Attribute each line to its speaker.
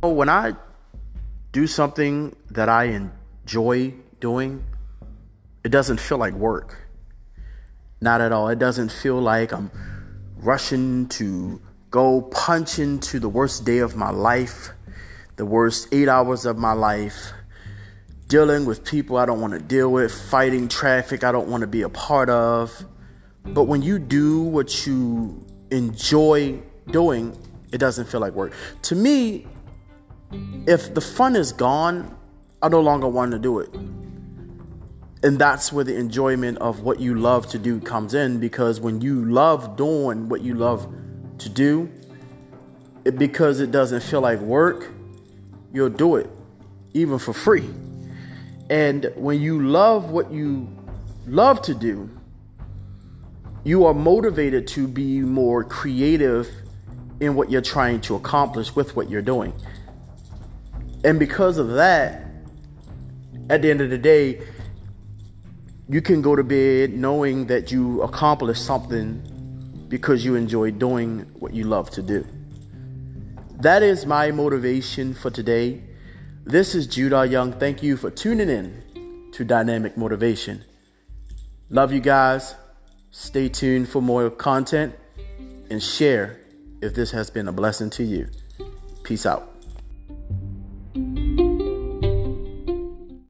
Speaker 1: When I do something that I enjoy doing, it doesn't feel like work. Not at all. It doesn't feel like I'm rushing to go punch into the worst day of my life, the worst eight hours of my life, dealing with people I don't want to deal with, fighting traffic I don't want to be a part of. But when you do what you enjoy doing, it doesn't feel like work. To me, if the fun is gone, I no longer want to do it. And that's where the enjoyment of what you love to do comes in because when you love doing what you love to do, it, because it doesn't feel like work, you'll do it even for free. And when you love what you love to do, you are motivated to be more creative in what you're trying to accomplish with what you're doing. And because of that, at the end of the day, you can go to bed knowing that you accomplished something because you enjoy doing what you love to do. That is my motivation for today. This is Judah Young. Thank you for tuning in to Dynamic Motivation. Love you guys. Stay tuned for more content and share if this has been a blessing to you. Peace out.